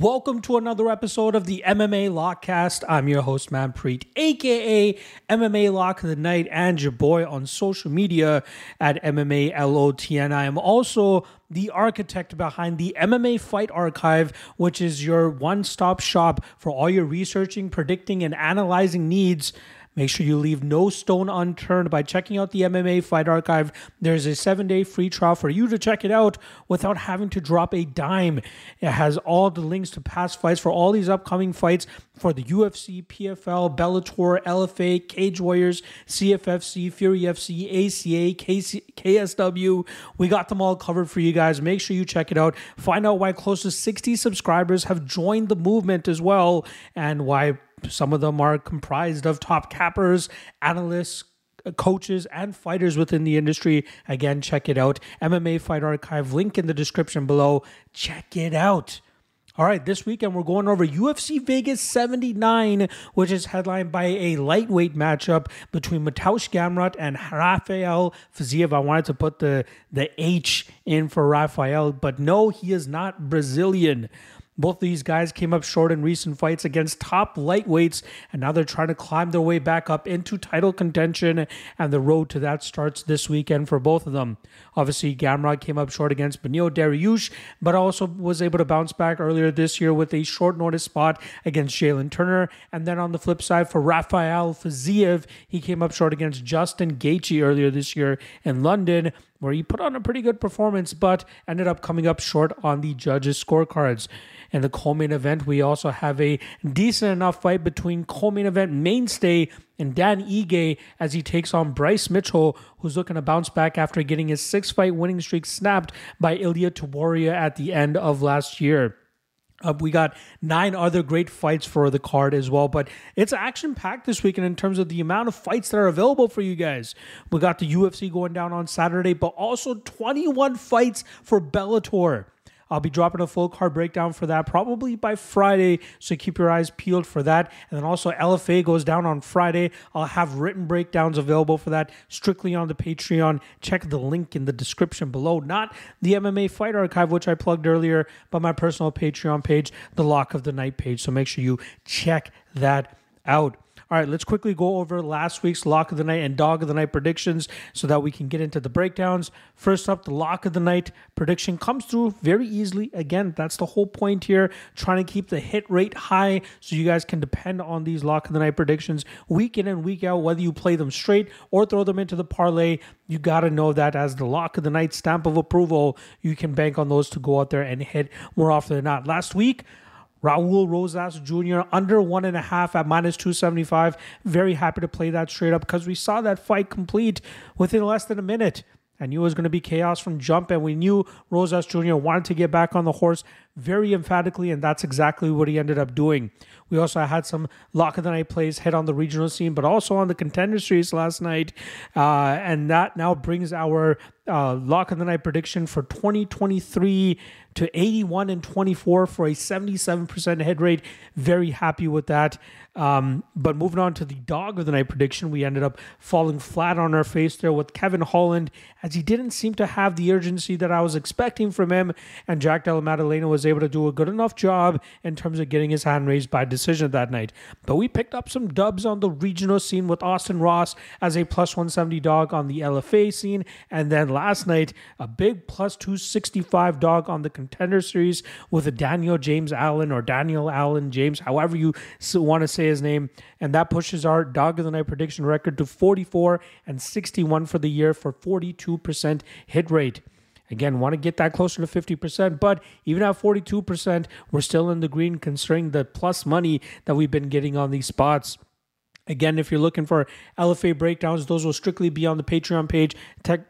Welcome to another episode of the MMA Lockcast. I'm your host, Manpreet, aka MMA Lock of the Night, and your boy on social media at MMA LOTN. I am also the architect behind the MMA Fight Archive, which is your one stop shop for all your researching, predicting, and analyzing needs Make sure you leave no stone unturned by checking out the MMA Fight Archive. There's a seven day free trial for you to check it out without having to drop a dime. It has all the links to past fights for all these upcoming fights for the UFC, PFL, Bellator, LFA, Cage Warriors, CFFC, Fury FC, ACA, KC, KSW. We got them all covered for you guys. Make sure you check it out. Find out why close to 60 subscribers have joined the movement as well and why some of them are comprised of top cappers, analysts, uh, coaches and fighters within the industry. Again, check it out. MMA Fight Archive, link in the description below. Check it out. All right, this weekend we're going over UFC Vegas 79, which is headlined by a lightweight matchup between Mateusz Gamrot and Rafael Fiziev. I wanted to put the, the H in for Rafael, but no, he is not Brazilian. Both these guys came up short in recent fights against top lightweights, and now they're trying to climb their way back up into title contention, and the road to that starts this weekend for both of them. Obviously, Gamrot came up short against Beneil Dariush, but also was able to bounce back earlier this year with a short notice spot against Jalen Turner. And then on the flip side, for Rafael Fiziev, he came up short against Justin Gaethje earlier this year in London where he put on a pretty good performance, but ended up coming up short on the judges' scorecards. In the co-main event, we also have a decent enough fight between co-main event mainstay and Dan Ige as he takes on Bryce Mitchell, who's looking to bounce back after getting his six-fight winning streak snapped by Ilia Topuria at the end of last year. Uh, we got nine other great fights for the card as well, but it's action packed this weekend in terms of the amount of fights that are available for you guys. We got the UFC going down on Saturday, but also 21 fights for Bellator. I'll be dropping a full card breakdown for that probably by Friday. So keep your eyes peeled for that. And then also LFA goes down on Friday. I'll have written breakdowns available for that strictly on the Patreon. Check the link in the description below. Not the MMA Fight Archive, which I plugged earlier, but my personal Patreon page, the Lock of the Night page. So make sure you check that out. All right, let's quickly go over last week's lock of the night and dog of the night predictions so that we can get into the breakdowns. First up, the lock of the night prediction comes through very easily. Again, that's the whole point here, trying to keep the hit rate high so you guys can depend on these lock of the night predictions week in and week out, whether you play them straight or throw them into the parlay. You got to know that as the lock of the night stamp of approval, you can bank on those to go out there and hit more often than not. Last week, Raul Rosas Jr. under one and a half at minus 275. Very happy to play that straight up because we saw that fight complete within less than a minute. I knew it was going to be chaos from jump, and we knew Rosas Jr. wanted to get back on the horse very emphatically, and that's exactly what he ended up doing. We also had some lock of the night plays hit on the regional scene, but also on the contender series last night, uh, and that now brings our uh, lock of the night prediction for 2023 to 81 and 24 for a 77% hit rate. Very happy with that. Um, but moving on to the dog of the night prediction, we ended up falling flat on our face there with Kevin Holland, as he didn't seem to have the urgency that I was expecting from him. And Jack Della Maddalena was able to do a good enough job in terms of getting his hand raised by decision that night. But we picked up some dubs on the regional scene with Austin Ross as a plus 170 dog on the LFA scene. And then last night, a big plus 265 dog on the contender series with a Daniel James Allen or Daniel Allen James, however you want to say his name. And that pushes our dog of the night prediction record to 44 and 61 for the year for 42% hit rate. Again, want to get that closer to 50%, but even at 42%, we're still in the green considering the plus money that we've been getting on these spots. Again, if you're looking for LFA breakdowns, those will strictly be on the Patreon page.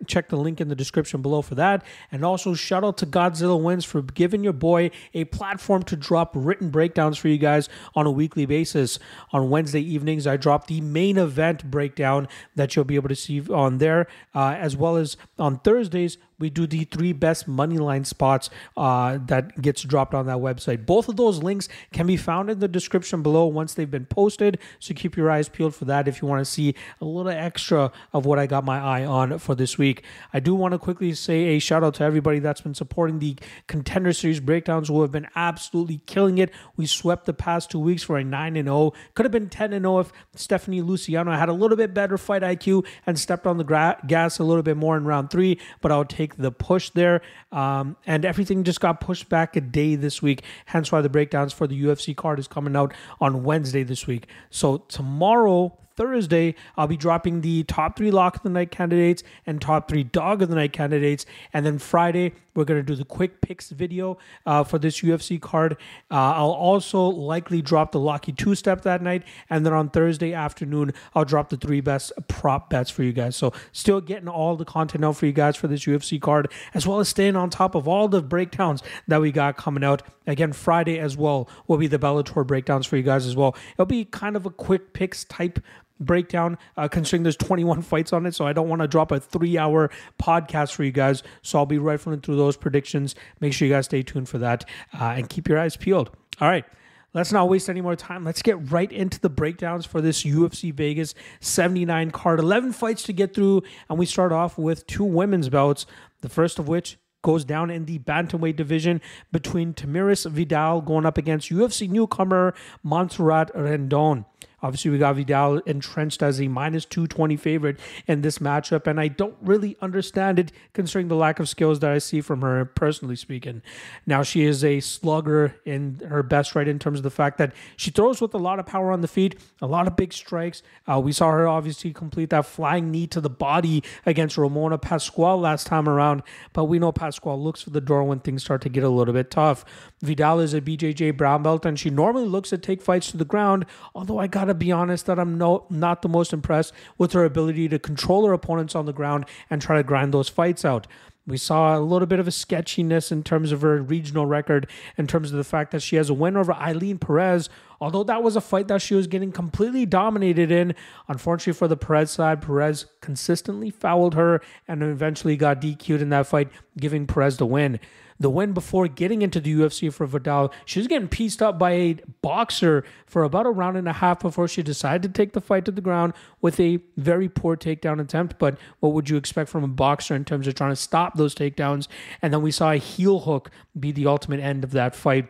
check the link in the description below for that. And also, shout out to Godzilla Wins for giving your boy a platform to drop written breakdowns for you guys on a weekly basis. On Wednesday evenings, I drop the main event breakdown that you'll be able to see on there, uh, as well as on Thursdays we do the three best money line spots uh, that gets dropped on that website. Both of those links can be found in the description below once they've been posted. So keep your eyes peeled for that if you want to see a little extra of what I got my eye on for this week. I do want to quickly say a shout out to everybody that's been supporting the contender series breakdowns who have been absolutely killing it. We swept the past two weeks for a 9 and 0. Could have been 10 and 0 if Stephanie Luciano had a little bit better fight IQ and stepped on the gra- gas a little bit more in round three, but I'll take the push there. Um, and everything just got pushed back a day this week, hence why the breakdowns for the UFC card is coming out on Wednesday this week. So tomorrow, Thursday, I'll be dropping the top three lock of the night candidates and top three dog of the night candidates. And then Friday, we're going to do the quick picks video uh, for this UFC card. Uh, I'll also likely drop the Lucky two step that night. And then on Thursday afternoon, I'll drop the three best prop bets for you guys. So, still getting all the content out for you guys for this UFC card, as well as staying on top of all the breakdowns that we got coming out. Again, Friday as well will be the Bellator breakdowns for you guys as well. It'll be kind of a quick picks type breakdown, uh, considering there's 21 fights on it. So I don't want to drop a three hour podcast for you guys. So I'll be rifling through those predictions. Make sure you guys stay tuned for that uh, and keep your eyes peeled. All right. Let's not waste any more time. Let's get right into the breakdowns for this UFC Vegas 79 card. 11 fights to get through, and we start off with two women's bouts. The first of which goes down in the bantamweight division between Tamiris Vidal going up against UFC newcomer Montserrat Rendon. Obviously, we got Vidal entrenched as a minus 220 favorite in this matchup, and I don't really understand it considering the lack of skills that I see from her, personally speaking. Now, she is a slugger in her best right in terms of the fact that she throws with a lot of power on the feet, a lot of big strikes. Uh, we saw her obviously complete that flying knee to the body against Ramona Pascual last time around, but we know Pascual looks for the door when things start to get a little bit tough. Vidal is a BJJ brown belt, and she normally looks to take fights to the ground, although I got to be honest that I'm no, not the most impressed with her ability to control her opponents on the ground and try to grind those fights out. We saw a little bit of a sketchiness in terms of her regional record, in terms of the fact that she has a win over Eileen Perez, although that was a fight that she was getting completely dominated in. Unfortunately for the Perez side, Perez consistently fouled her and eventually got DQ'd in that fight, giving Perez the win the win before getting into the UFC for Vidal. She was getting pieced up by a boxer for about a round and a half before she decided to take the fight to the ground with a very poor takedown attempt. But what would you expect from a boxer in terms of trying to stop those takedowns? And then we saw a heel hook be the ultimate end of that fight.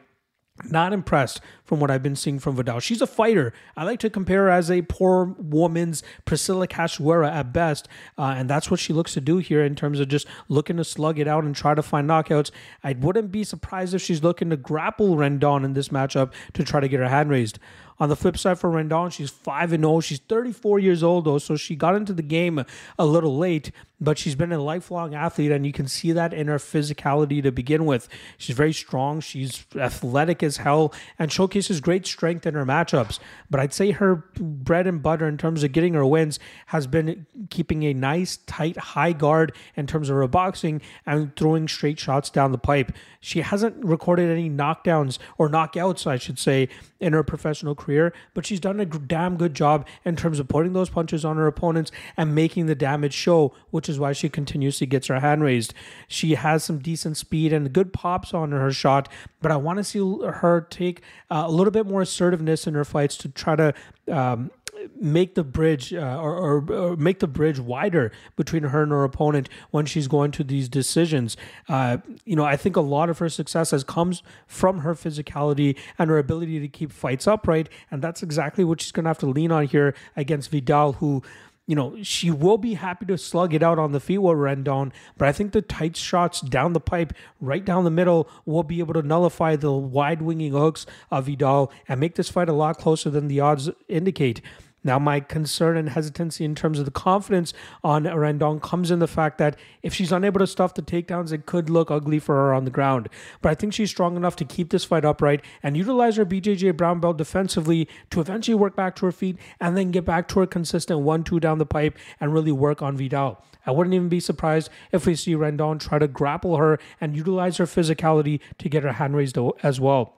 Not impressed from what I've been seeing from Vidal. She's a fighter. I like to compare her as a poor woman's Priscilla Cachoeira at best, uh, and that's what she looks to do here in terms of just looking to slug it out and try to find knockouts. I wouldn't be surprised if she's looking to grapple Rendon in this matchup to try to get her hand raised. On the flip side for Rendon, she's 5 and 0. She's 34 years old though, so she got into the game a little late, but she's been a lifelong athlete and you can see that in her physicality to begin with. She's very strong, she's athletic as hell and showcases great strength in her matchups. But I'd say her bread and butter in terms of getting her wins has been keeping a nice tight high guard in terms of her boxing and throwing straight shots down the pipe. She hasn't recorded any knockdowns or knockouts, I should say, in her professional career, but she's done a damn good job in terms of putting those punches on her opponents and making the damage show, which is why she continuously gets her hand raised. She has some decent speed and good pops on her shot, but I want to see her take uh, a little bit more assertiveness in her fights to try to um, make the bridge uh, or, or, or, make the bridge wider between her and her opponent when she's going to these decisions. Uh, you know, I think a lot of her success has comes from her physicality and her ability to keep fights upright, and that's exactly what she's going to have to lean on here against Vidal, who you know, she will be happy to slug it out on the feet Rendon, but I think the tight shots down the pipe, right down the middle, will be able to nullify the wide winging hooks of Vidal and make this fight a lot closer than the odds indicate. Now, my concern and hesitancy in terms of the confidence on Rendon comes in the fact that if she's unable to stuff the takedowns, it could look ugly for her on the ground. But I think she's strong enough to keep this fight upright and utilize her BJJ brown belt defensively to eventually work back to her feet and then get back to her consistent 1 2 down the pipe and really work on Vidal. I wouldn't even be surprised if we see Rendon try to grapple her and utilize her physicality to get her hand raised as well.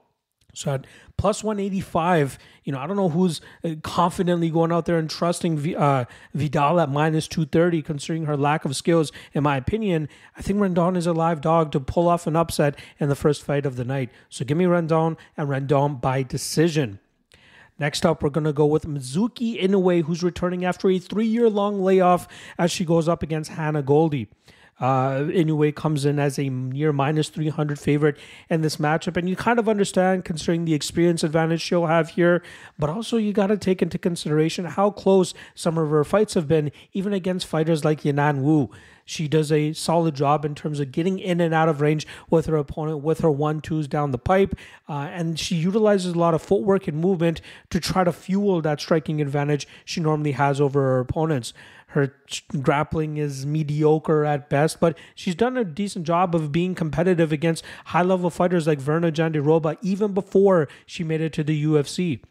So at plus 185, you know, I don't know who's uh, confidently going out there and trusting v, uh, Vidal at minus 230, considering her lack of skills. In my opinion, I think Rendon is a live dog to pull off an upset in the first fight of the night. So give me Rendon and Rendon by decision. Next up, we're going to go with Mizuki Inoue, who's returning after a three year long layoff as she goes up against Hannah Goldy. Uh, Inoue comes in as a near minus 300 favorite in this matchup. And you kind of understand, considering the experience advantage she'll have here, but also you got to take into consideration how close some of her fights have been, even against fighters like Yanan Wu. She does a solid job in terms of getting in and out of range with her opponent with her one twos down the pipe. Uh, and she utilizes a lot of footwork and movement to try to fuel that striking advantage she normally has over her opponents. Her grappling is mediocre at best, but she's done a decent job of being competitive against high level fighters like Virna Jandiroba even before she made it to the UFC.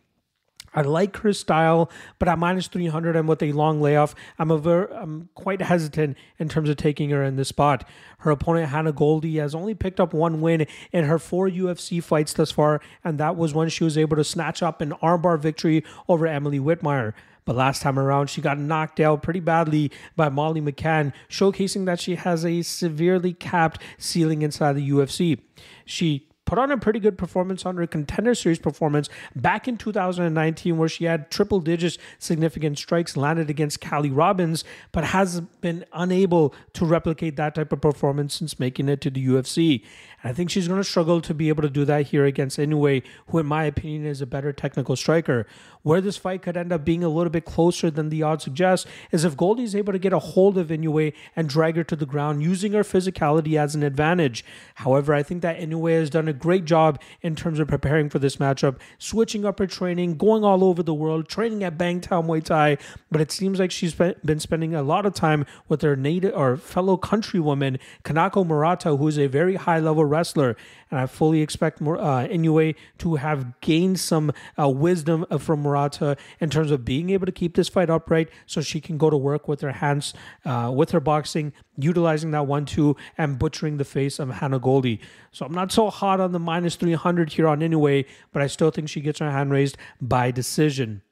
I like her style, but at minus 300 and with a long layoff, I'm, a ver- I'm quite hesitant in terms of taking her in this spot. Her opponent, Hannah Goldy, has only picked up one win in her four UFC fights thus far, and that was when she was able to snatch up an armbar victory over Emily Whitmire. But last time around, she got knocked out pretty badly by Molly McCann, showcasing that she has a severely capped ceiling inside the UFC. She put on a pretty good performance on her contender series performance back in 2019, where she had triple digits significant strikes landed against Callie Robbins, but has been unable to replicate that type of performance since making it to the UFC. And I think she's going to struggle to be able to do that here against Inoue, who, in my opinion, is a better technical striker. Where this fight could end up being a little bit closer than the odds suggest is if Goldy is able to get a hold of Inoue and drag her to the ground using her physicality as an advantage. However, I think that Inoue has done a great job in terms of preparing for this matchup, switching up her training, going all over the world, training at Bangtao Muay Thai. But it seems like she's been spending a lot of time with her native or fellow countrywoman, Kanako Murata, who is a very high level wrestler, and I fully expect uh, Inoue to have gained some uh, wisdom from Murata in terms of being able to keep this fight upright, so she can go to work with her hands, uh, with her boxing, utilizing that one-two and butchering the face of Hannah Goldy. So I'm not so hot on the minus 300 here on Inoue, but I still think she gets her hand raised by decision.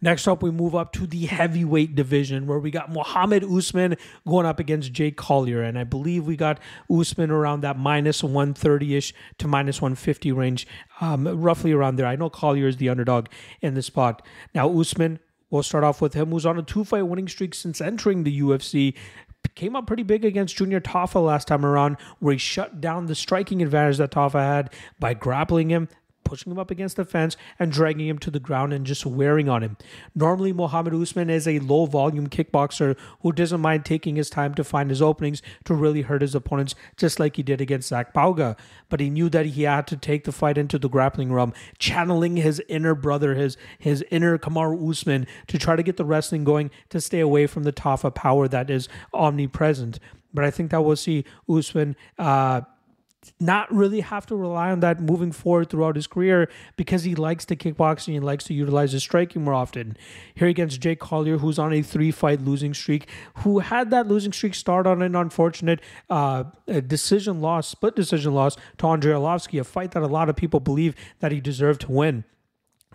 Next up, we move up to the heavyweight division where we got Mohammed Usman going up against Jake Collier. And I believe we got Usman around that minus 130 ish to minus 150 range, um, roughly around there. I know Collier is the underdog in the spot. Now, Usman, we'll start off with him, who's on a two fight winning streak since entering the UFC came up pretty big against Junior Tafa last time around, where he shut down the striking advantage that Tafa had by grappling him, pushing him up against the fence and dragging him to the ground and just wearing on him. Normally, Mohammed Usman is a low volume kickboxer who doesn't mind taking his time to find his openings to really hurt his opponents, just like he did against Zach Pauga. But he knew that he had to take the fight into the grappling realm, channeling his inner brother, his his inner Kamaru Usman, to try to get the wrestling going to stay away from the Tafa power that is omnipresent. But I think that we'll see Usman. Uh, not really have to rely on that moving forward throughout his career because he likes to kickboxing and likes to utilize his striking more often. Here against Jake Collier, who's on a three fight losing streak, who had that losing streak start on an unfortunate uh, decision loss, split decision loss to Andrei Arlovski, a fight that a lot of people believe that he deserved to win.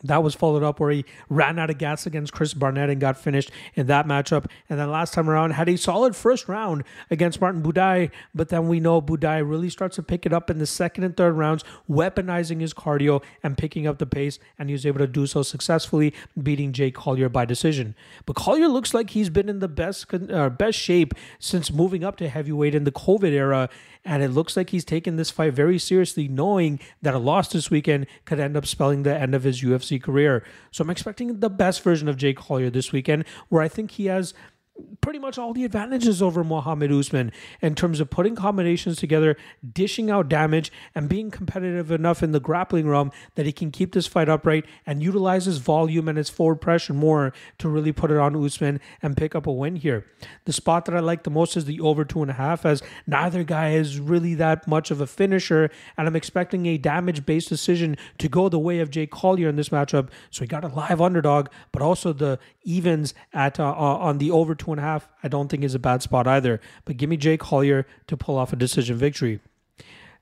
That was followed up where he ran out of gas against Chris Barnett and got finished in that matchup. And then last time around had a solid first round against Martin Budai, but then we know Budai really starts to pick it up in the second and third rounds, weaponizing his cardio and picking up the pace, and he was able to do so successfully, beating Jake Collier by decision. But Collier looks like he's been in the best uh, best shape since moving up to heavyweight in the COVID era, and it looks like he's taken this fight very seriously, knowing that a loss this weekend could end up spelling the end of his UFC career. So I'm expecting the best version of Jake Collier this weekend, where I think he has pretty much all the advantages over Mohammed Usman in terms of putting combinations together, dishing out damage, and being competitive enough in the grappling realm that he can keep this fight upright and utilize his volume and his forward pressure more to really put it on Usman and pick up a win here. The spot that I like the most is the over two and a half, as neither guy is really that much of a finisher, and I'm expecting a damage based decision to go the way of Jake Collier in this matchup. So he got a live underdog, but also the evens at uh, on the over two and a half, I don't think is a bad spot either. But give me Jake Collier to pull off a decision victory.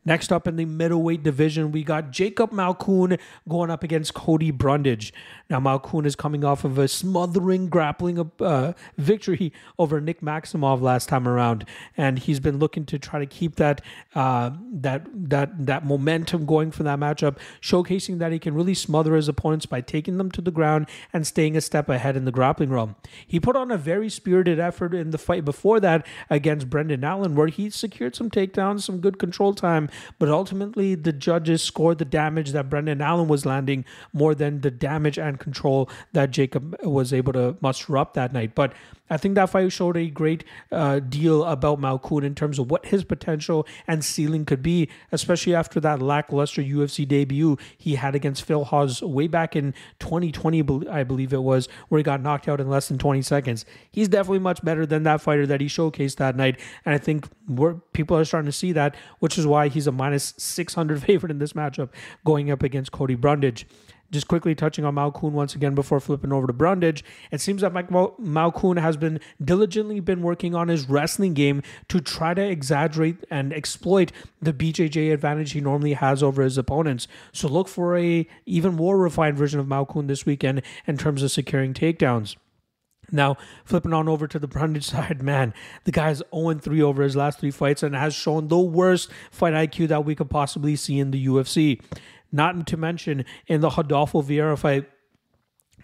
Next up in the middleweight division, we got Jacob Malkoun going up against Cody Brundage. Now, Malkoun is coming off of a smothering grappling uh, victory over Nick Maximov last time around, and he's been looking to try to keep that uh, that that that momentum going for that matchup, showcasing that he can really smother his opponents by taking them to the ground and staying a step ahead in the grappling realm. He put on a very spirited effort in the fight before that against Brendan Allen, where he secured some takedowns, some good control time, but ultimately the judges scored the damage that Brendan Allen was landing more than the damage and control that Jacob was able to muster up that night. But I think that fight showed a great uh, deal about Malkoun in terms of what his potential and ceiling could be, especially after that lackluster UFC debut he had against Phil Hawes way back in 2020, I believe it was, where he got knocked out in less than 20 seconds. He's definitely much better than that fighter that he showcased that night, and I think people are starting to see that, which is why he's a minus 600 favorite in this matchup going up against Cody Brundage. Just quickly touching on Malkoun once again before flipping over to Brundage, it seems that Mike Malkoun has been diligently been working on his wrestling game to try to exaggerate and exploit the BJJ advantage he normally has over his opponents. So look for a even more refined version of Malkoun this weekend in terms of securing takedowns. Now, flipping on over to the Brundage side, man, the guy's 0 3 over his last three fights and has shown the worst fight IQ that we could possibly see in the UFC. Not to mention in the Rodolfo Vieira fight,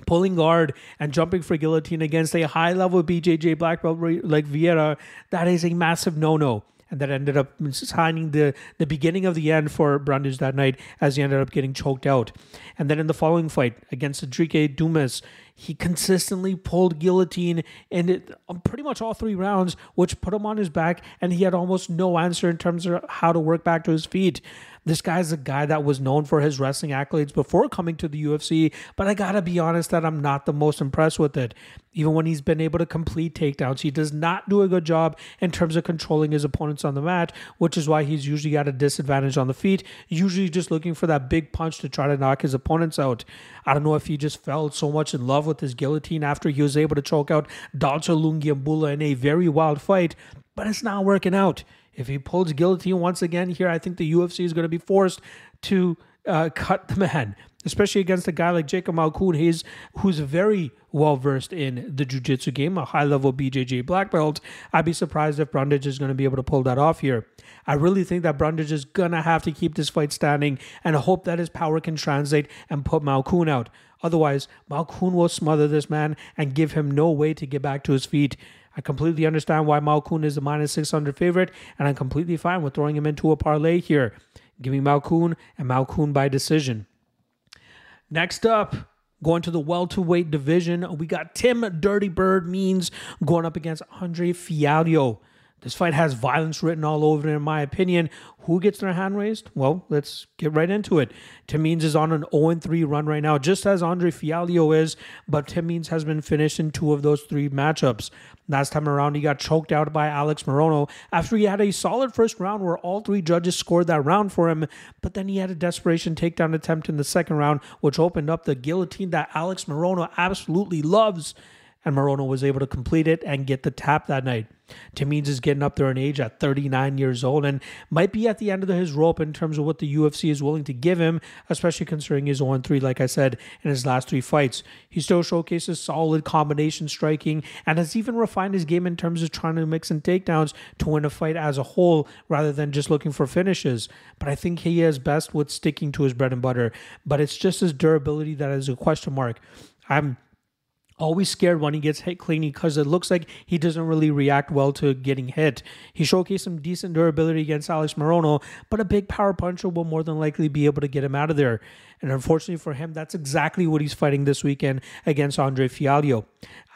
pulling guard and jumping for guillotine against a high level BJJ black belt like Vieira, that is a massive no no. And that ended up signing the, the beginning of the end for Brundage that night as he ended up getting choked out. And then in the following fight against Sedriques Dumas, he consistently pulled guillotine in it, um, pretty much all three rounds, which put him on his back, and he had almost no answer in terms of how to work back to his feet. This guy's a guy that was known for his wrestling accolades before coming to the UFC, but I gotta be honest that I'm not the most impressed with it. Even when he's been able to complete takedowns, he does not do a good job in terms of controlling his opponents on the mat, which is why he's usually at a disadvantage on the feet, usually just looking for that big punch to try to knock his opponents out. I don't know if he just fell so much in love with his guillotine after he was able to choke out Dalcha Lungiambula in a very wild fight, but it's not working out. If he pulls guillotine once again here, I think the UFC is going to be forced to uh, cut the man, especially against a guy like Jacob Malkoun, he's, who's very well versed in the jiu-jitsu game, a high-level BJJ black belt. I'd be surprised if Brundage is going to be able to pull that off here. I really think that Brundage is going to have to keep this fight standing and hope that his power can translate and put Malkoun out. Otherwise, Malkoun will smother this man and give him no way to get back to his feet. I completely understand why Malkoun is a minus 600 favorite, and I'm completely fine with throwing him into a parlay here. Give me Malkoun and Malkoun by decision. Next up, going to the welterweight division, we got Tim Dirty Bird Means going up against Andre Fialho. This fight has violence written all over it, in my opinion. Who gets their hand raised? Well, let's get right into it. Tim Means is on an 0 3 run right now, just as Andre Fialho is, but Tim Means has been finished in two of those three matchups. Last time around, he got choked out by Alex Morono after he had a solid first round where all three judges scored that round for him, but then he had a desperation takedown attempt in the second round, which opened up the guillotine that Alex Morono absolutely loves and Morono was able to complete it and get the tap that night. Tim is getting up there in age at 39 years old and might be at the end of his rope in terms of what the UFC is willing to give him, especially considering his 0 3, like I said, in his last three fights. He still showcases solid combination striking and has even refined his game in terms of trying to mix in takedowns to win a fight as a whole rather than just looking for finishes. But I think he is best with sticking to his bread and butter. But it's just his durability that is a question mark. I'm always scared when he gets hit clean because it looks like he doesn't really react well to getting hit. He showcased some decent durability against Alex Morono, but a big power puncher will more than likely be able to get him out of there. And unfortunately for him, that's exactly what he's fighting this weekend against Andre Fialho.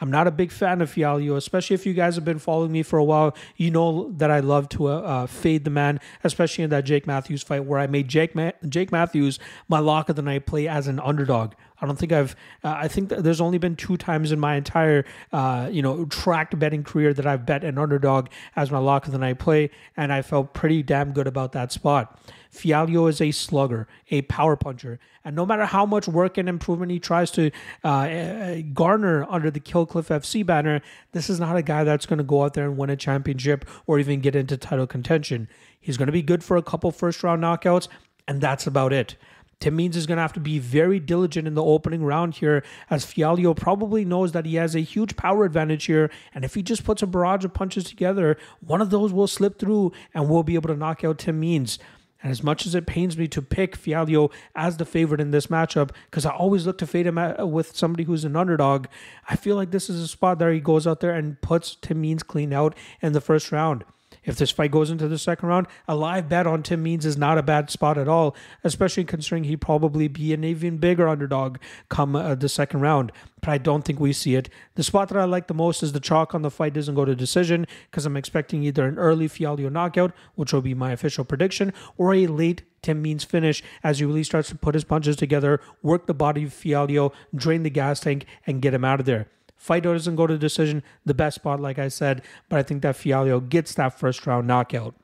I'm not a big fan of Fialho, especially if you guys have been following me for a while. You know that I love to uh, uh, fade the man, especially in that Jake Matthews fight where I made Jake Ma- Jake Matthews my lock of the night play as an underdog. I don't think I've. Uh, I think there's only been two times in my entire, uh, you know, tracked betting career that I've bet an underdog as my lock of the night play, and I felt pretty damn good about that spot. Fialho is a slugger, a power puncher. And no matter how much work and improvement he tries to uh, uh garner under the Kill Cliff FC banner, this is not a guy that's going to go out there and win a championship or even get into title contention. He's going to be good for a couple first round knockouts, and that's about it. Tim Means is going to have to be very diligent in the opening round here, as Fialho probably knows that he has a huge power advantage here. And if he just puts a barrage of punches together, one of those will slip through and we'll be able to knock out Tim Means. And as much as it pains me to pick Fialho as the favorite in this matchup, because I always look to fade him with somebody who's an underdog, I feel like this is a spot that he goes out there and puts Tim Means clean out in the first round. If this fight goes into the second round, a live bet on Tim Means is not a bad spot at all, especially considering he'd probably be an even bigger underdog come uh, the second round. But I don't think we see it. The spot that I like the most is the chalk on the fight doesn't go to decision because I'm expecting either an early Fialho knockout, which will be my official prediction, or a late Tim Means finish as he really starts to put his punches together, work the body of Fialho, drain the gas tank, and get him out of there. Fight doesn't go to the decision, the best spot, like I said, but I think that Fialho gets that first round knockout.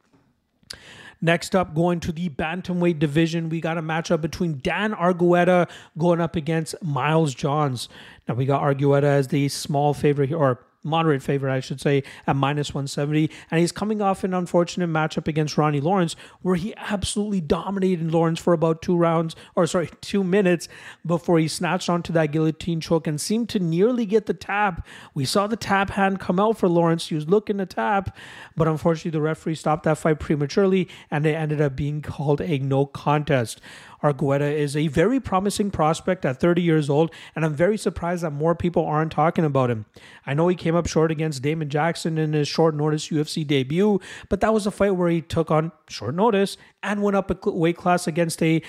Next up, going to the bantamweight division, we got a matchup between Dan Argueta going up against Miles Johns. Now we got Argueta as the small favorite here, or moderate favorite, I should say, at minus 170. And he's coming off an unfortunate matchup against Ronnie Lawrence, where he absolutely dominated Lawrence for about two rounds, or sorry, two minutes before he snatched onto that guillotine choke and seemed to nearly get the tap. We saw the tap hand come out for Lawrence. He was looking to tap, but unfortunately, the referee stopped that fight prematurely, and it ended up being called a no contest. Argueta is a very promising prospect at 30 years old, and I'm very surprised that more people aren't talking about him. I know he came up short against Damon Jackson in his short notice UFC debut, but that was a fight where he took on short notice and went up a weight class against a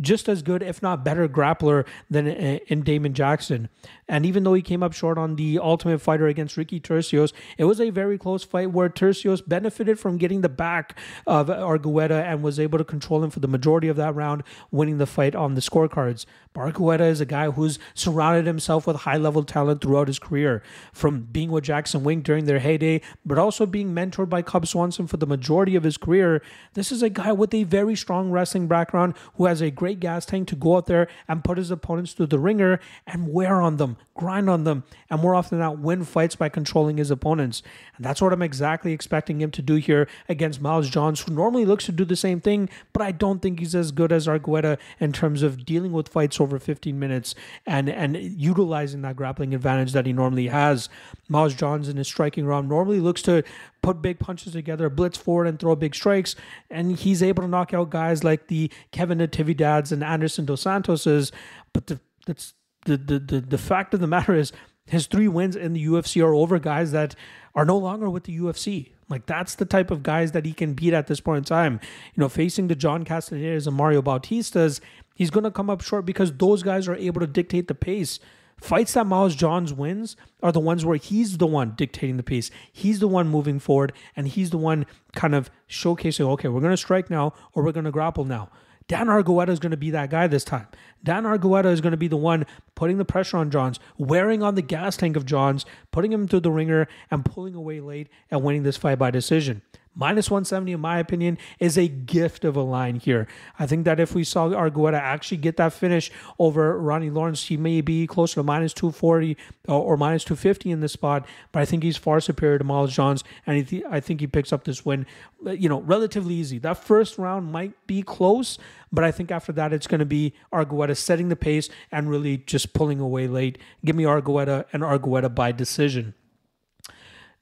just as good, if not better, grappler than uh, in Damon Jackson. And even though he came up short on the Ultimate Fighter against Ricky Turcios, it was a very close fight where Turcios benefited from getting the back of Argueta and was able to control him for the majority of that round, winning the fight on the scorecards. Argueta is a guy who's surrounded himself with high level talent throughout his career, from being with Jackson Wink during their heyday, but also being mentored by Cub Swanson for the majority of his career. This is a guy with a very strong wrestling background who has a great gas tank to go out there and put his opponents through the ringer and wear on them, grind on them, and more often than not win fights by controlling his opponents. And that's what I'm exactly expecting him to do here against Miles Johns, who normally looks to do the same thing, but I don't think he's as good as Argueta in terms of dealing with fights over 15 minutes and and utilizing that grappling advantage that he normally has. Miles Johns in his striking round normally looks to put big punches together, blitz forward, and throw big strikes. And he's able to knock out guys like the Kevin Natividad's and Anderson Dos Santos's. But the that's the, the the the fact of the matter is his three wins in the UFC are over guys that are no longer with the UFC. Like that's the type of guys that he can beat at this point in time. You know, facing the John Castanedas and Mario Bautistas, he's to come up short because those guys are able to dictate the pace. Fights that Miles Johns wins are the ones where he's the one dictating the pace. He's the one moving forward, and he's the one kind of showcasing, okay, we're to strike now or we're to grapple now. Dan Argueta is going to be that guy this time. Dan Argueta is going to be the one putting the pressure on Johns, wearing on the gas tank of Johns, putting him through the ringer, and pulling away late and winning this fight by decision. Minus 170, in my opinion, is a gift of a line here. I think that if we saw Argueta actually get that finish over Ronnie Lawrence, he may be closer to minus 240 or, uh, or minus 250 in this spot, but I think he's far superior to Miles Johns, and th- I think he picks up this win, uh, you know, relatively easy. That first round might be close, but I think after that, it's going to be Argueta setting the pace and really just pulling away late. Give me Argueta and Argueta by decision.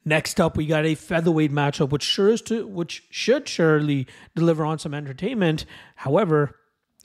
Next up, we got a featherweight matchup, which sure is to, which should surely deliver on some entertainment. However,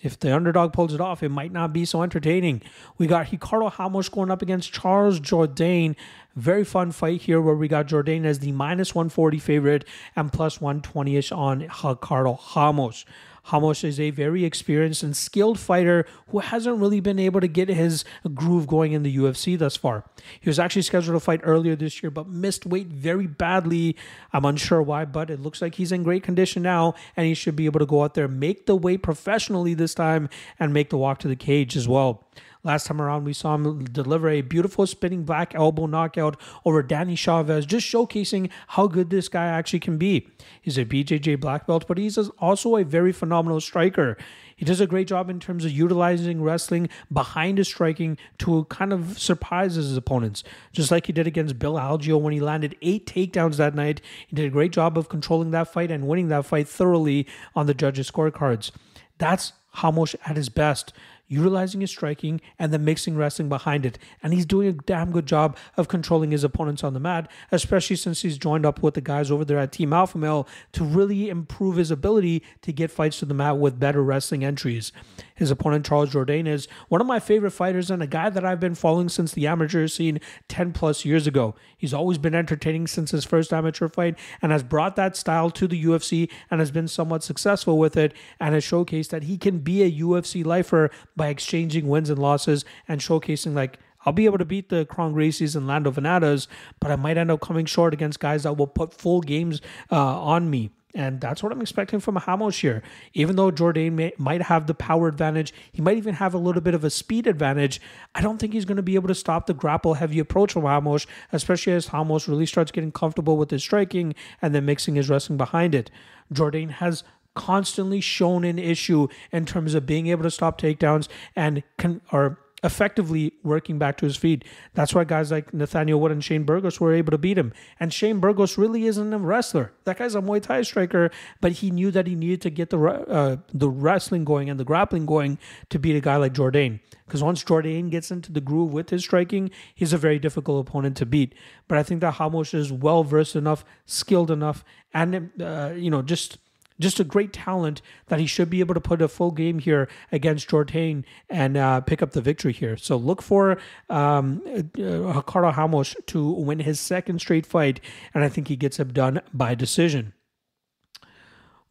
if the underdog pulls it off, it might not be so entertaining. We got Ricardo Ramos going up against Charles Jourdain. Very fun fight here where we got Jourdain as the minus 140 favorite and plus 120 ish on Ricardo Ramos. Ramos is a very experienced and skilled fighter who hasn't really been able to get his groove going in the UFC thus far. He was actually scheduled to fight earlier this year, but missed weight very badly. I'm unsure why, but it looks like he's in great condition now, and he should be able to go out there, make the weight professionally this time, and make the walk to the cage as well. Last time around, we saw him deliver a beautiful spinning back elbow knockout over Danny Chavez, just showcasing how good this guy actually can be. He's a BJJ black belt, but he's also a very phenomenal striker. He does a great job in terms of utilizing wrestling behind his striking to kind of surprise his opponents, just like he did against Bill Algeo when he landed eight takedowns that night. He did a great job of controlling that fight and winning that fight thoroughly on the judges' scorecards. That's Hamosh at his best utilizing his striking and then mixing wrestling behind it. And he's doing a damn good job of controlling his opponents on the mat, especially since he's joined up with the guys over there at Team Alpha Male to really improve his ability to get fights to the mat with better wrestling entries. His opponent, Charles Jourdain, is one of my favorite fighters and a guy that I've been following since the amateur scene 10 plus years ago. He's always been entertaining since his first amateur fight and has brought that style to the UFC and has been somewhat successful with it and has showcased that he can be a UFC lifer by exchanging wins and losses and showcasing like I'll be able to beat the Kron Gracies and Lando Vannata's, but I might end up coming short against guys that will put full games uh, on me. And that's what I'm expecting from Ramos here. Even though Jourdain may, might have the power advantage, he might even have a little bit of a speed advantage. I don't think he's going to be able to stop the grapple heavy approach from Ramos, especially as Ramos really starts getting comfortable with his striking and then mixing his wrestling behind it. Jourdain has constantly shown an issue in terms of being able to stop takedowns and can or effectively working back to his feet. That's why guys like Nathaniel Wood and Shane Burgos were able to beat him. And Shane Burgos really isn't a wrestler. That guy's a Muay Thai striker, but he knew that he needed to get the uh, the wrestling going and the grappling going to beat a guy like Jourdain. Because once Jourdain gets into the groove with his striking, he's a very difficult opponent to beat. But I think that Hamosh is well versed enough, skilled enough, and uh, you know just just a great talent that he should be able to put a full game here against Jourdain and uh, pick up the victory here. So look for um, uh, Ricardo to win his second straight fight, and I think he gets it done by decision.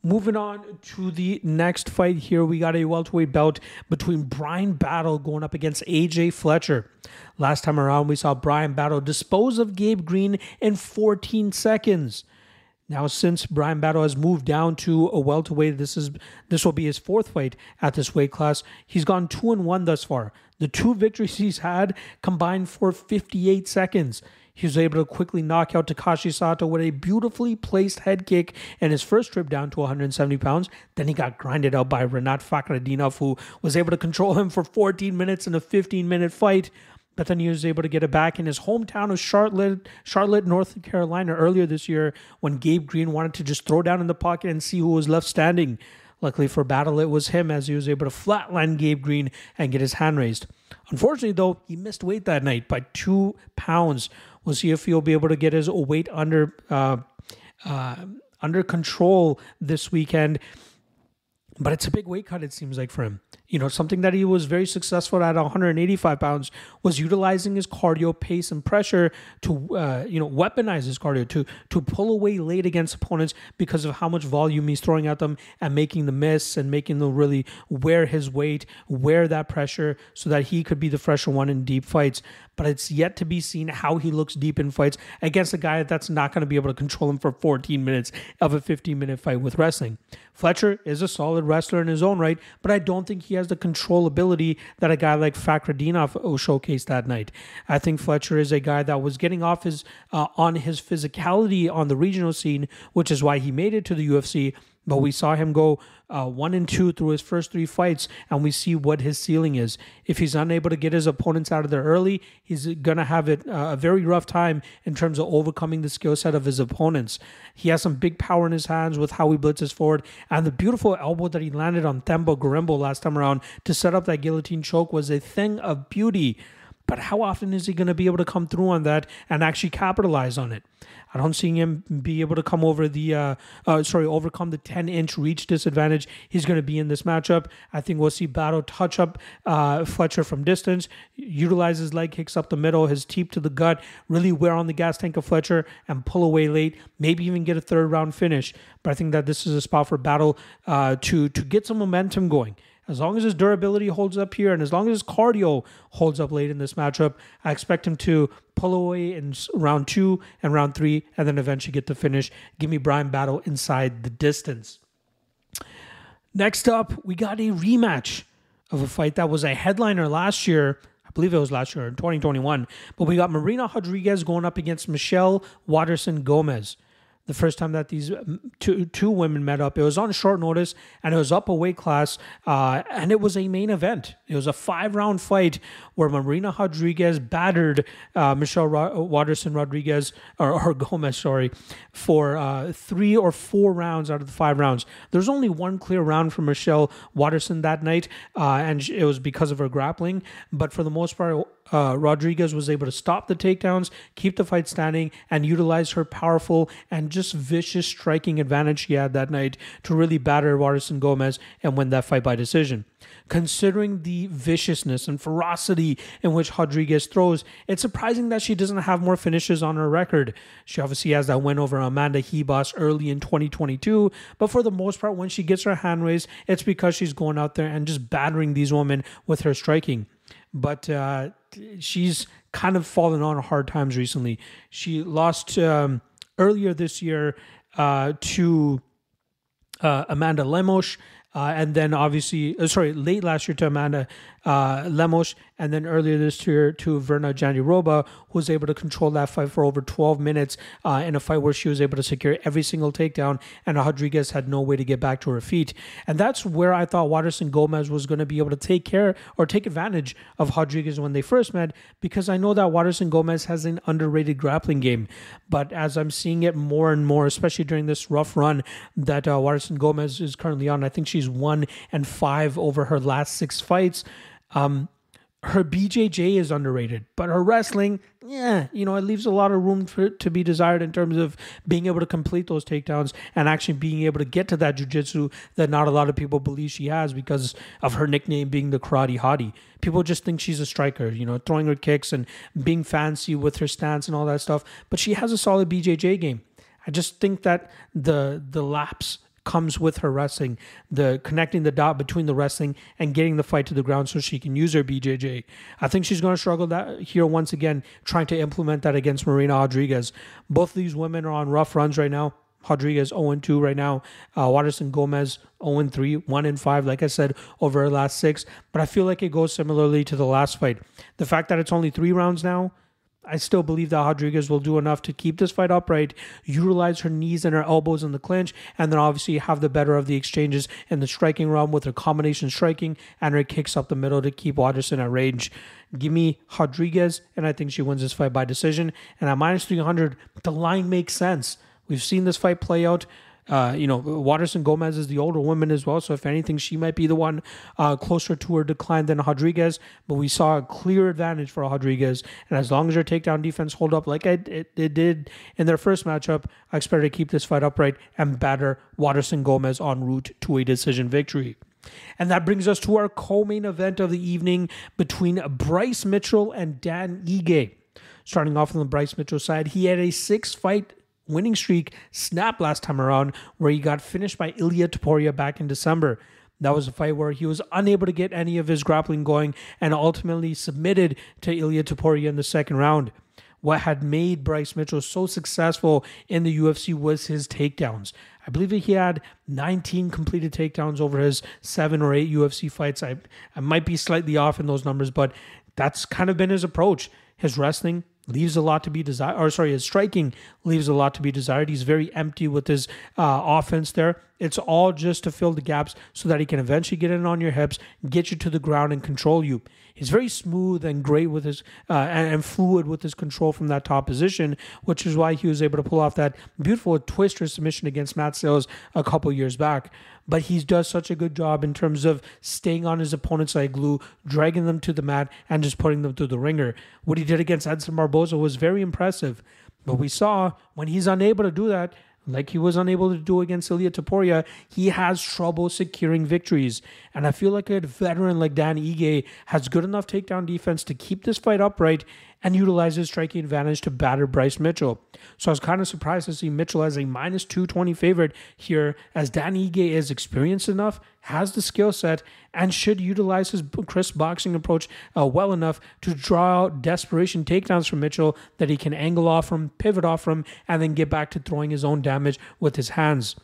Moving on to the next fight here, we got a welterweight bout between Brian Battle going up against AJ Fletcher. Last time around, we saw Brian Battle dispose of Gabe Green in 14 seconds. Now, since Brian Battle has moved down to a welterweight, this is this will be his fourth fight at this weight class. He's gone two and one thus far. The two victories he's had combined for 58 seconds. He was able to quickly knock out Takashi Sato with a beautifully placed head kick in his first trip down to 170 pounds. Then he got grinded out by Renat Fakhretdinov, who was able to control him for 14 minutes in a 15 minute fight. He was able to get it back in his hometown of Charlotte, Charlotte, North Carolina, earlier this year when Gabe Green wanted to just throw down in the pocket and see who was left standing. Luckily for Battle, it was him as he was able to flatline Gabe Green and get his hand raised. Unfortunately, though, he missed weight that night by two pounds. We'll see if he'll be able to get his weight under uh, uh, under control this weekend. But it's a big weight cut, it seems like, for him. You know, something that he was very successful at 185 pounds was utilizing his cardio, pace, and pressure to, uh, you know, weaponize his cardio to to pull away late against opponents because of how much volume he's throwing at them and making the miss and making them really wear his weight, wear that pressure, so that he could be the fresher one in deep fights but it's yet to be seen how he looks deep in fights against a guy that's not going to be able to control him for 14 minutes of a 15 minute fight with wrestling. Fletcher is a solid wrestler in his own right, but I don't think he has the control ability that a guy like Fakhretdinov showcased that night. I think Fletcher is a guy that was getting off his uh, on his physicality on the regional scene, which is why he made it to the UFC but we saw him go uh, one and two through his first three fights, and we see what his ceiling is. If he's unable to get his opponents out of there early, he's going to have it, uh, a very rough time in terms of overcoming the skill set of his opponents. He has some big power in his hands with how he blitzes forward, and the beautiful elbow that he landed on Themba Gorimbo last time around to set up that guillotine choke was a thing of beauty. But how often is he going to be able to come through on that and actually capitalize on it? I don't see him be able to come over the, uh, uh, sorry, overcome the 10 inch reach disadvantage he's going to be in this matchup. I think we'll see Battle touch up uh, Fletcher from distance, utilize his leg kicks up the middle, his teep to the gut, really wear on the gas tank of Fletcher and pull away late, maybe even get a third round finish. But I think that this is a spot for Battle uh, to to get some momentum going. As long as his durability holds up here and as long as his cardio holds up late in this matchup, I expect him to pull away in round two and round three and then eventually get the finish. Give me Brian Battle inside the distance. Next up, we got a rematch of a fight that was a headliner last year. I believe it was last year in 2021. But we got Marina Rodriguez going up against Michelle Waterson Gomez the first time that these um, two two women met up. It was on short notice and it was up a weight class, uh, and it was a main event. It was a five round fight where Marina Rodriguez battered uh, Michelle Ro- Waterson Rodriguez or, or, Gomez, sorry, for uh, three or four rounds out of the five rounds. There's only one clear round for Michelle Waterson that night, uh, and it was because of her grappling. But for the most part, uh, Rodriguez was able to stop the takedowns, keep the fight standing, and utilize her powerful and just vicious striking advantage she had that night to really batter Waterson Gomez and win that fight by decision. Considering the viciousness and ferocity in which Rodriguez throws, it's surprising that she doesn't have more finishes on her record. She obviously has that win over Amanda Ribas early in 2022, but for the most part, when she gets her hand raised, it's because she's going out there and just battering these women with her striking. But uh, she's kind of fallen on hard times recently. She lost um, earlier this year uh, to uh, Amanda Lemos. Uh, and then obviously, uh, sorry, late last year to Amanda uh, Lemos, and then earlier this year to Virna Jandiroba, who was able to control that fight for over 12 minutes uh, in a fight where she was able to secure every single takedown, and Rodriguez had no way to get back to her feet. And that's where I thought Waterson Gomez was going to be able to take care or take advantage of Rodriguez when they first met, because I know that Waterson Gomez has an underrated grappling game. But as I'm seeing it more and more, especially during this rough run that uh, Waterson Gomez is currently on, I think she's one and five over her last six fights. Um, her BJJ is underrated, but her wrestling, yeah, you know, it leaves a lot of room for to be desired in terms of being able to complete those takedowns and actually being able to get to that jujitsu that not a lot of people believe she has because of her nickname being the karate hottie. People just think she's a striker, you know, throwing her kicks and being fancy with her stance and all that stuff. But she has a solid BJJ game. I just think that the the lapse comes with her wrestling, the connecting the dot between the wrestling and getting the fight to the ground so she can use her BJJ. I think she's going to struggle that here once again, trying to implement that against Marina Rodriguez. Both these women are on rough runs right now. Rodriguez 0 2 right now. Uh, Waterson Gomez 0 3, 1 5, like I said, over her last six. But I feel like it goes similarly to the last fight. The fact that it's only three rounds now I still believe that Rodriguez will do enough to keep this fight upright, utilize her knees and her elbows in the clinch, and then obviously have the better of the exchanges in the striking realm with her combination striking and her kicks up the middle to keep Waterson at range. Give me Rodriguez, and I think she wins this fight by decision. And at minus 300, the line makes sense. We've seen this fight play out uh, you know, Waterson Gomez is the older woman as well. So if anything, she might be the one uh, closer to her decline than Rodriguez. But we saw a clear advantage for Rodriguez. And as long as her takedown defense hold up like it, it, it did in their first matchup, I expect to keep this fight upright and batter Waterson Gomez en route to a decision victory. And that brings us to our co-main event of the evening between Bryce Mitchell and Dan Ige. Starting off on the Bryce Mitchell side, he had a six-fight winning streak snapped last time around, where he got finished by Ilia Topuria back in December. That was a fight where he was unable to get any of his grappling going and ultimately submitted to Ilia Topuria in the second round. What had made Bryce Mitchell so successful in the UFC was his takedowns. I believe he had 19 completed takedowns over his seven or eight UFC fights. I, I might be slightly off in those numbers, but that's kind of been his approach. His wrestling, leaves a lot to be desired. Or sorry, his striking leaves a lot to be desired. He's very empty with his uh, offense there. It's all just to fill the gaps so that he can eventually get in on your hips, get you to the ground, and control you. He's very smooth and great with his uh, and, and, fluid with his control from that top position, which is why he was able to pull off that beautiful twister submission against Matt Sayles a couple years back but he does such a good job in terms of staying on his opponents like glue, dragging them to the mat, and just putting them through the ringer. What he did against Edson Barboza was very impressive. But we saw when he's unable to do that, like he was unable to do against Ilia Topuria, he has trouble securing victories. And I feel like a veteran like Dan Ige has good enough takedown defense to keep this fight upright and utilize his striking advantage to batter Bryce Mitchell. So I was kind of surprised to see Mitchell as a minus 220 favorite here, as Dan Ige is experienced enough, has the skill set, and should utilize his crisp boxing approach uh, well enough to draw out desperation takedowns from Mitchell that he can angle off from, pivot off from, and then get back to throwing his own damage with his hands.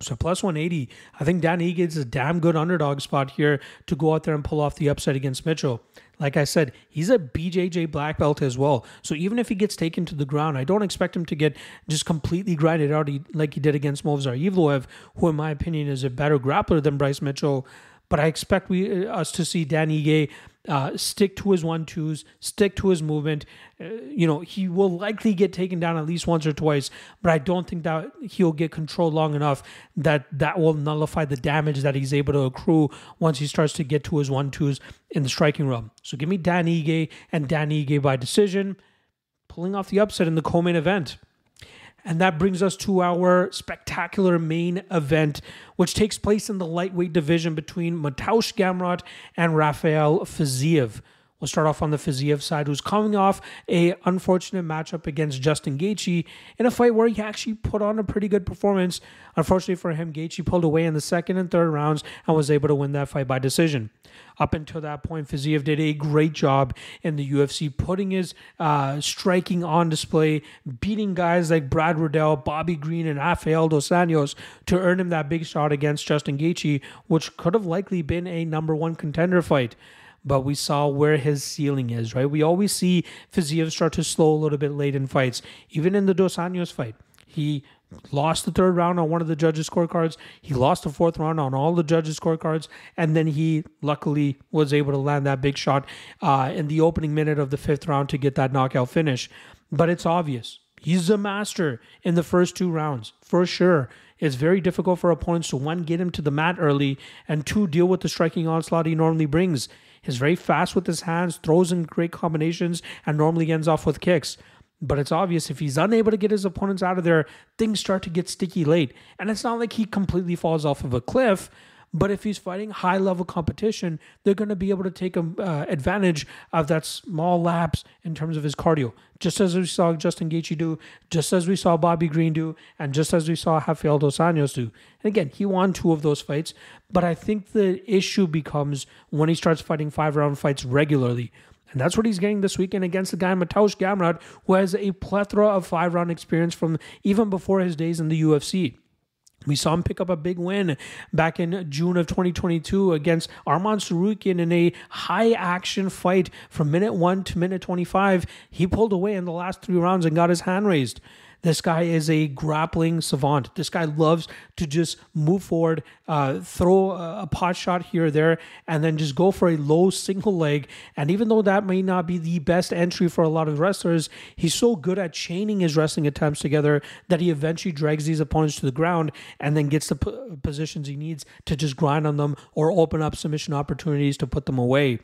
So plus 180, I think Dan is a damn good underdog spot here to go out there and pull off the upset against Mitchell. Like I said, he's a BJJ black belt as well. So even if he gets taken to the ground, I don't expect him to get just completely grinded out like he did against Movsar Evloev, who in my opinion is a better grappler than Bryce Mitchell. But I expect we uh, us to see Dan Ige uh, stick to his one twos, stick to his movement. Uh, you know, he will likely get taken down at least once or twice, but I don't think that he'll get control long enough that that will nullify the damage that he's able to accrue once he starts to get to his one twos in the striking realm. So give me Dan Ige and Dan Ige by decision, pulling off the upset in the co-main event. And that brings us to our spectacular main event, which takes place in the lightweight division between Mateusz Gamrot and Rafael Fiziev. We'll start off on the Fiziev side, who's coming off a unfortunate matchup against Justin Gaethje in a fight where he actually put on a pretty good performance. Unfortunately for him, Gaethje pulled away in the second and third rounds and was able to win that fight by decision. Up until that point, Fiziev did a great job in the UFC, putting his uh, striking on display, beating guys like Brad Riddell, Bobby Green, and Rafael Dos Anjos to earn him that big shot against Justin Gaethje, which could have likely been a number one contender fight but we saw where his ceiling is, right? We always see Fiziev start to slow a little bit late in fights. Even in the Dos Anjos fight, he lost the third round on one of the judges' scorecards. He lost the fourth round on all the judges' scorecards, and then he luckily was able to land that big shot uh, in the opening minute of the fifth round to get that knockout finish. But it's obvious he's a master in the first two rounds for sure. It's very difficult for opponents to one get him to the mat early, and two deal with the striking onslaught he normally brings. He's very fast with his hands, throws in great combinations, and normally ends off with kicks. But it's obvious if he's unable to get his opponents out of there, things start to get sticky late. And it's not like he completely falls off of a cliff, but if he's fighting high level competition, they're going to be able to take uh, advantage of that small lapse in terms of his cardio, just as we saw Justin Gaethje do, just as we saw Bobby Green do, and just as we saw Rafael Dos Anjos do. And again, he won two of those fights, but I think the issue becomes when he starts fighting five round fights regularly. And that's what he's getting this weekend against the guy Mateusz Gamrot, who has a plethora of five round experience from even before his days in the UFC. We saw him pick up a big win back in June of 2022 against Arman Tsarukyan in a high action fight from minute 1 to minute 25. He pulled away in the last three rounds and got his hand raised. This guy is a grappling savant. This guy loves to just move forward, uh, throw a, a pot shot here or there, and then just go for a low single leg. And even though that may not be the best entry for a lot of wrestlers, he's so good at chaining his wrestling attempts together that he eventually drags these opponents to the ground and then gets the p- positions he needs to just grind on them or open up submission opportunities to put them away.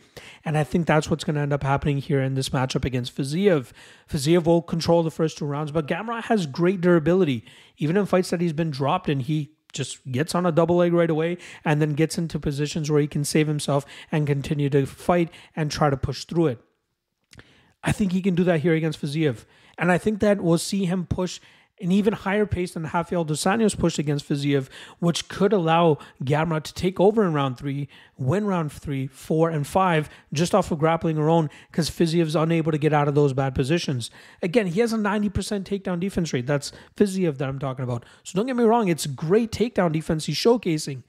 And I think that's what's going to end up happening here in this matchup against Fiziev. Fiziev will control the first two rounds, but Gamrot has great durability. Even in fights that he's been dropped and he just gets on a double leg right away and then gets into positions where he can save himself and continue to fight and try to push through it. I think he can do that here against Fiziev. And I think that we'll see him push an even higher pace than Rafael Dos Anjos pushed against Fiziev, which could allow Gamrot to take over in round three, win round three, four, and five just off of grappling alone because Fiziev's unable to get out of those bad positions. Again, he has a 90% takedown defense rate. That's Fiziev that I'm talking about. So don't get me wrong, it's great takedown defense he's showcasing.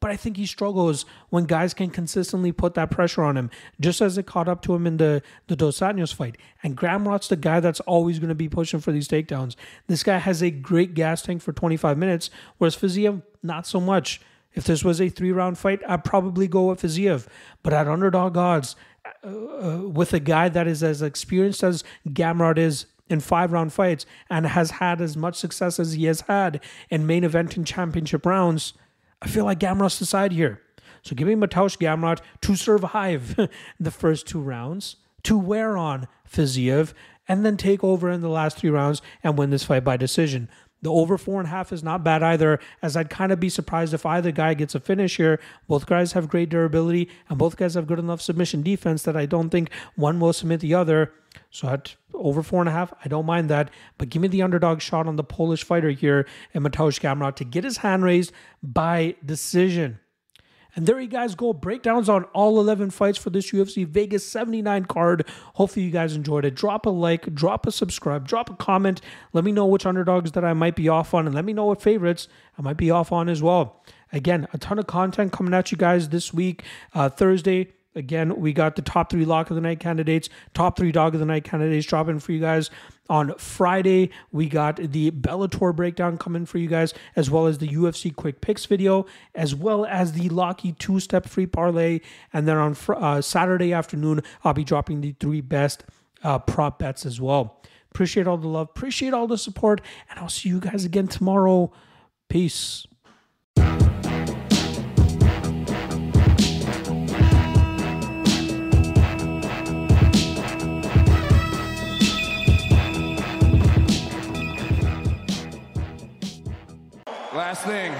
But I think he struggles when guys can consistently put that pressure on him, just as it caught up to him in the, the Dos Anjos fight. And Gamrot's the guy that's always going to be pushing for these takedowns. This guy has a great gas tank for 25 minutes, whereas Fiziev, not so much. If this was a three round fight, I'd probably go with Fiziev. But at underdog odds, uh, uh, with a guy that is as experienced as Gamrot is in five round fights and has had as much success as he has had in main event and championship rounds, I feel like Gamrot's the side here. So give me Mateusz Gamrot to survive the first two rounds, to wear on Fiziev, and then take over in the last three rounds and win this fight by decision. The over four and a half is not bad either, as I'd kind of be surprised if either guy gets a finish here. Both guys have great durability, and both guys have good enough submission defense that I don't think one will submit the other. So at over four and a half, I don't mind that. But give me the underdog shot on the Polish fighter here in Mateusz Gamrot to get his hand raised by decision. And there you guys go. Breakdowns on all 11 fights for this UFC Vegas 79 card. Hopefully, you guys enjoyed it. Drop a like, drop a subscribe, drop a comment. Let me know which underdogs that I might be off on, and let me know what favorites I might be off on as well. Again, a ton of content coming at you guys this week. Uh, Thursday, Again, we got the top three lock of the night candidates, top three dog of the night candidates dropping for you guys. On Friday, we got the Bellator breakdown coming for you guys, as well as the UFC quick picks video, as well as the Locky two step free parlay. And then on uh, Saturday afternoon, I'll be dropping the three best uh, prop bets as well. Appreciate all the love, appreciate all the support, and I'll see you guys again tomorrow. Peace. Last thing.